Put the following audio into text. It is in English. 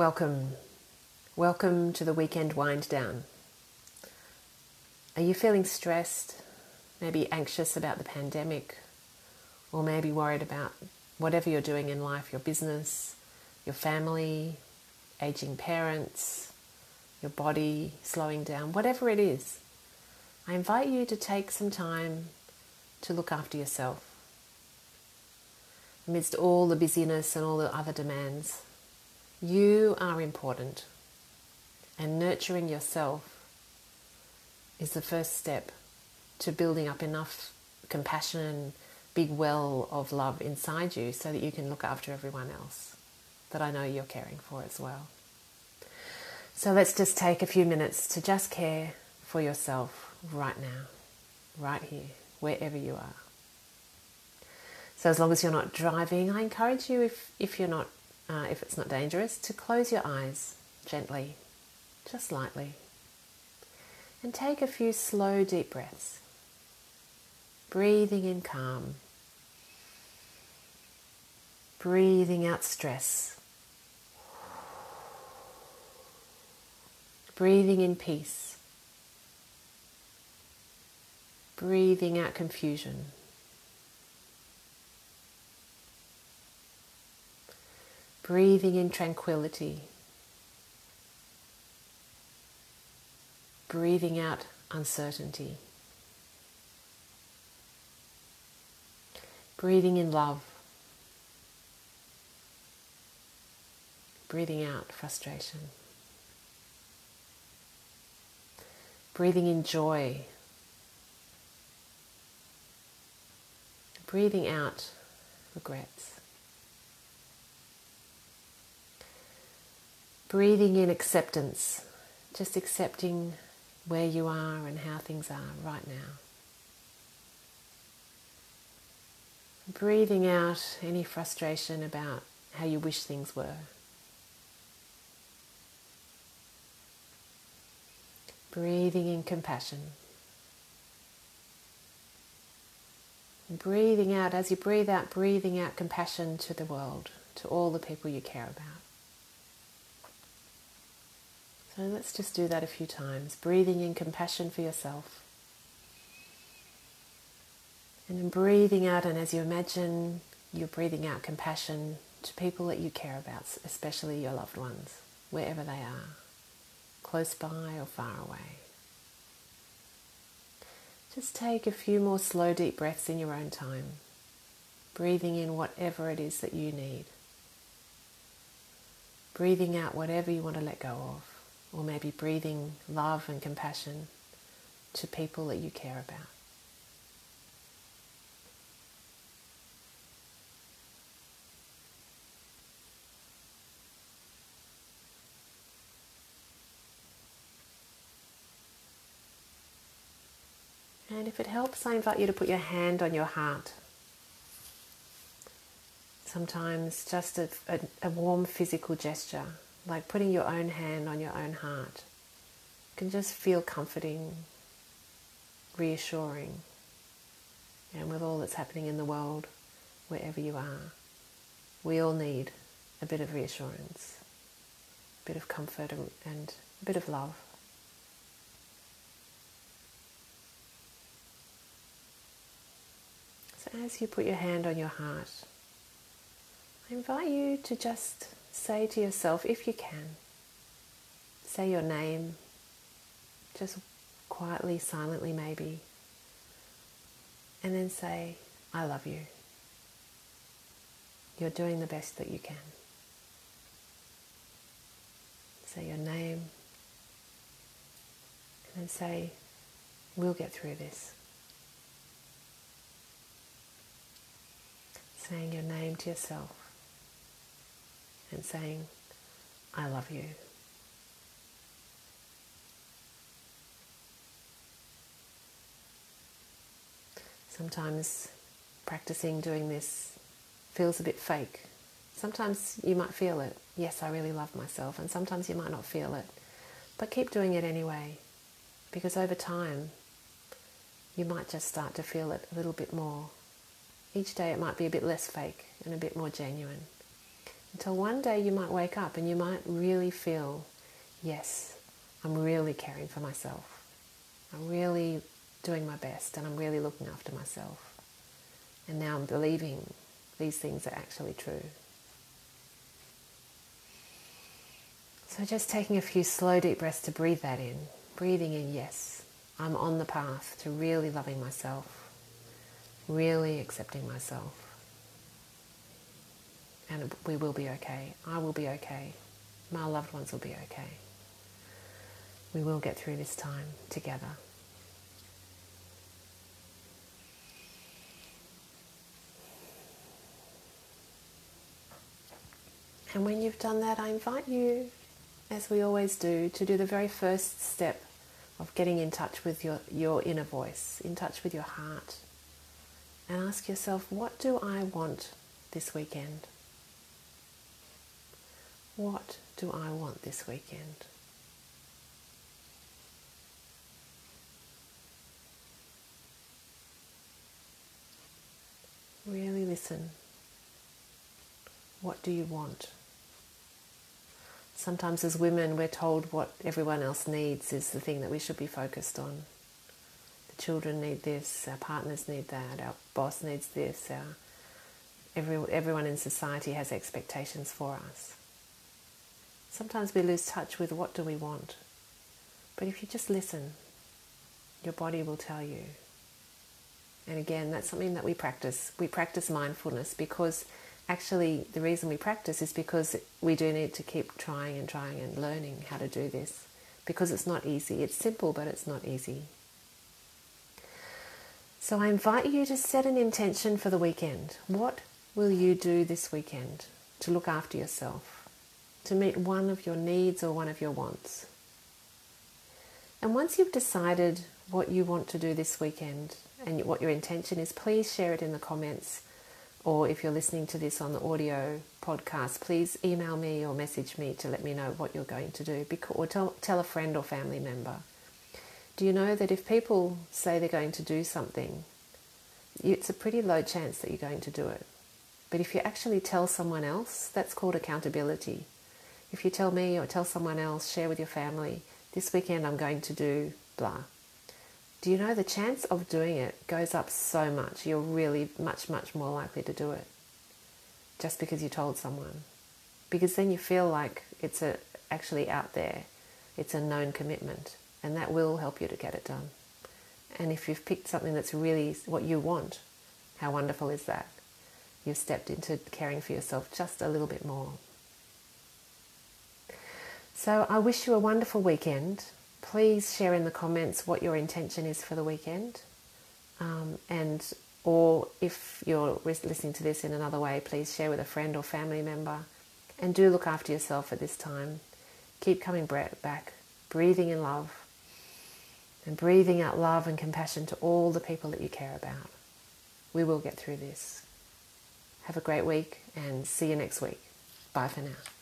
Welcome. Welcome to the weekend wind down. Are you feeling stressed, maybe anxious about the pandemic, or maybe worried about whatever you're doing in life, your business, your family, aging parents, your body slowing down, whatever it is? I invite you to take some time to look after yourself. Amidst all the busyness and all the other demands, you are important, and nurturing yourself is the first step to building up enough compassion big well of love inside you so that you can look after everyone else that I know you're caring for as well. So let's just take a few minutes to just care for yourself right now, right here, wherever you are. So as long as you're not driving, I encourage you, if, if you're not uh, if it's not dangerous, to close your eyes gently, just lightly, and take a few slow, deep breaths, breathing in calm, breathing out stress, breathing in peace, breathing out confusion. Breathing in tranquility, breathing out uncertainty, breathing in love, breathing out frustration, breathing in joy, breathing out regrets. Breathing in acceptance, just accepting where you are and how things are right now. Breathing out any frustration about how you wish things were. Breathing in compassion. Breathing out, as you breathe out, breathing out compassion to the world, to all the people you care about. So let's just do that a few times, breathing in compassion for yourself. And then breathing out, and as you imagine you're breathing out compassion to people that you care about, especially your loved ones, wherever they are, close by or far away. Just take a few more slow, deep breaths in your own time, breathing in whatever it is that you need, breathing out whatever you want to let go of or maybe breathing love and compassion to people that you care about. And if it helps, I invite you to put your hand on your heart. Sometimes just a, a, a warm physical gesture like putting your own hand on your own heart can just feel comforting, reassuring. And with all that's happening in the world, wherever you are, we all need a bit of reassurance, a bit of comfort, and a bit of love. So, as you put your hand on your heart, I invite you to just say to yourself, if you can, say your name, just quietly, silently, maybe, and then say, I love you. You're doing the best that you can. Say your name, and then say, We'll get through this. Saying your name to yourself and saying, I love you. Sometimes practicing doing this feels a bit fake. Sometimes you might feel it. Yes, I really love myself. And sometimes you might not feel it. But keep doing it anyway. Because over time, you might just start to feel it a little bit more. Each day it might be a bit less fake and a bit more genuine. Until one day you might wake up and you might really feel, yes, I'm really caring for myself. I'm really doing my best and I'm really looking after myself. And now I'm believing these things are actually true. So just taking a few slow, deep breaths to breathe that in. Breathing in, yes, I'm on the path to really loving myself, really accepting myself. And we will be okay. I will be okay. My loved ones will be okay. We will get through this time together. And when you've done that, I invite you, as we always do, to do the very first step of getting in touch with your, your inner voice, in touch with your heart, and ask yourself, what do I want this weekend? What do I want this weekend? Really listen. What do you want? Sometimes, as women, we're told what everyone else needs is the thing that we should be focused on. The children need this, our partners need that, our boss needs this, our, every, everyone in society has expectations for us. Sometimes we lose touch with what do we want. But if you just listen, your body will tell you. And again, that's something that we practice. We practice mindfulness because actually the reason we practice is because we do need to keep trying and trying and learning how to do this because it's not easy. It's simple, but it's not easy. So I invite you to set an intention for the weekend. What will you do this weekend to look after yourself, to meet one of your needs or one of your wants? And once you've decided what you want to do this weekend and what your intention is, please share it in the comments or if you're listening to this on the audio podcast, please email me or message me to let me know what you're going to do, or tell, tell a friend or family member. Do you know that if people say they're going to do something, it's a pretty low chance that you're going to do it. But if you actually tell someone else, that's called accountability. If you tell me or tell someone else, share with your family, this weekend I'm going to do blah do you know the chance of doing it goes up so much? You're really much, much more likely to do it just because you told someone. Because then you feel like it's a, actually out there, it's a known commitment, and that will help you to get it done. And if you've picked something that's really what you want, how wonderful is that? You've stepped into caring for yourself just a little bit more. So I wish you a wonderful weekend please share in the comments what your intention is for the weekend. Um, and or if you're listening to this in another way, please share with a friend or family member. And do look after yourself at this time. Keep coming back, breathing in love, and breathing out love and compassion to all the people that you care about. We will get through this. Have a great week and see you next week. Bye for now.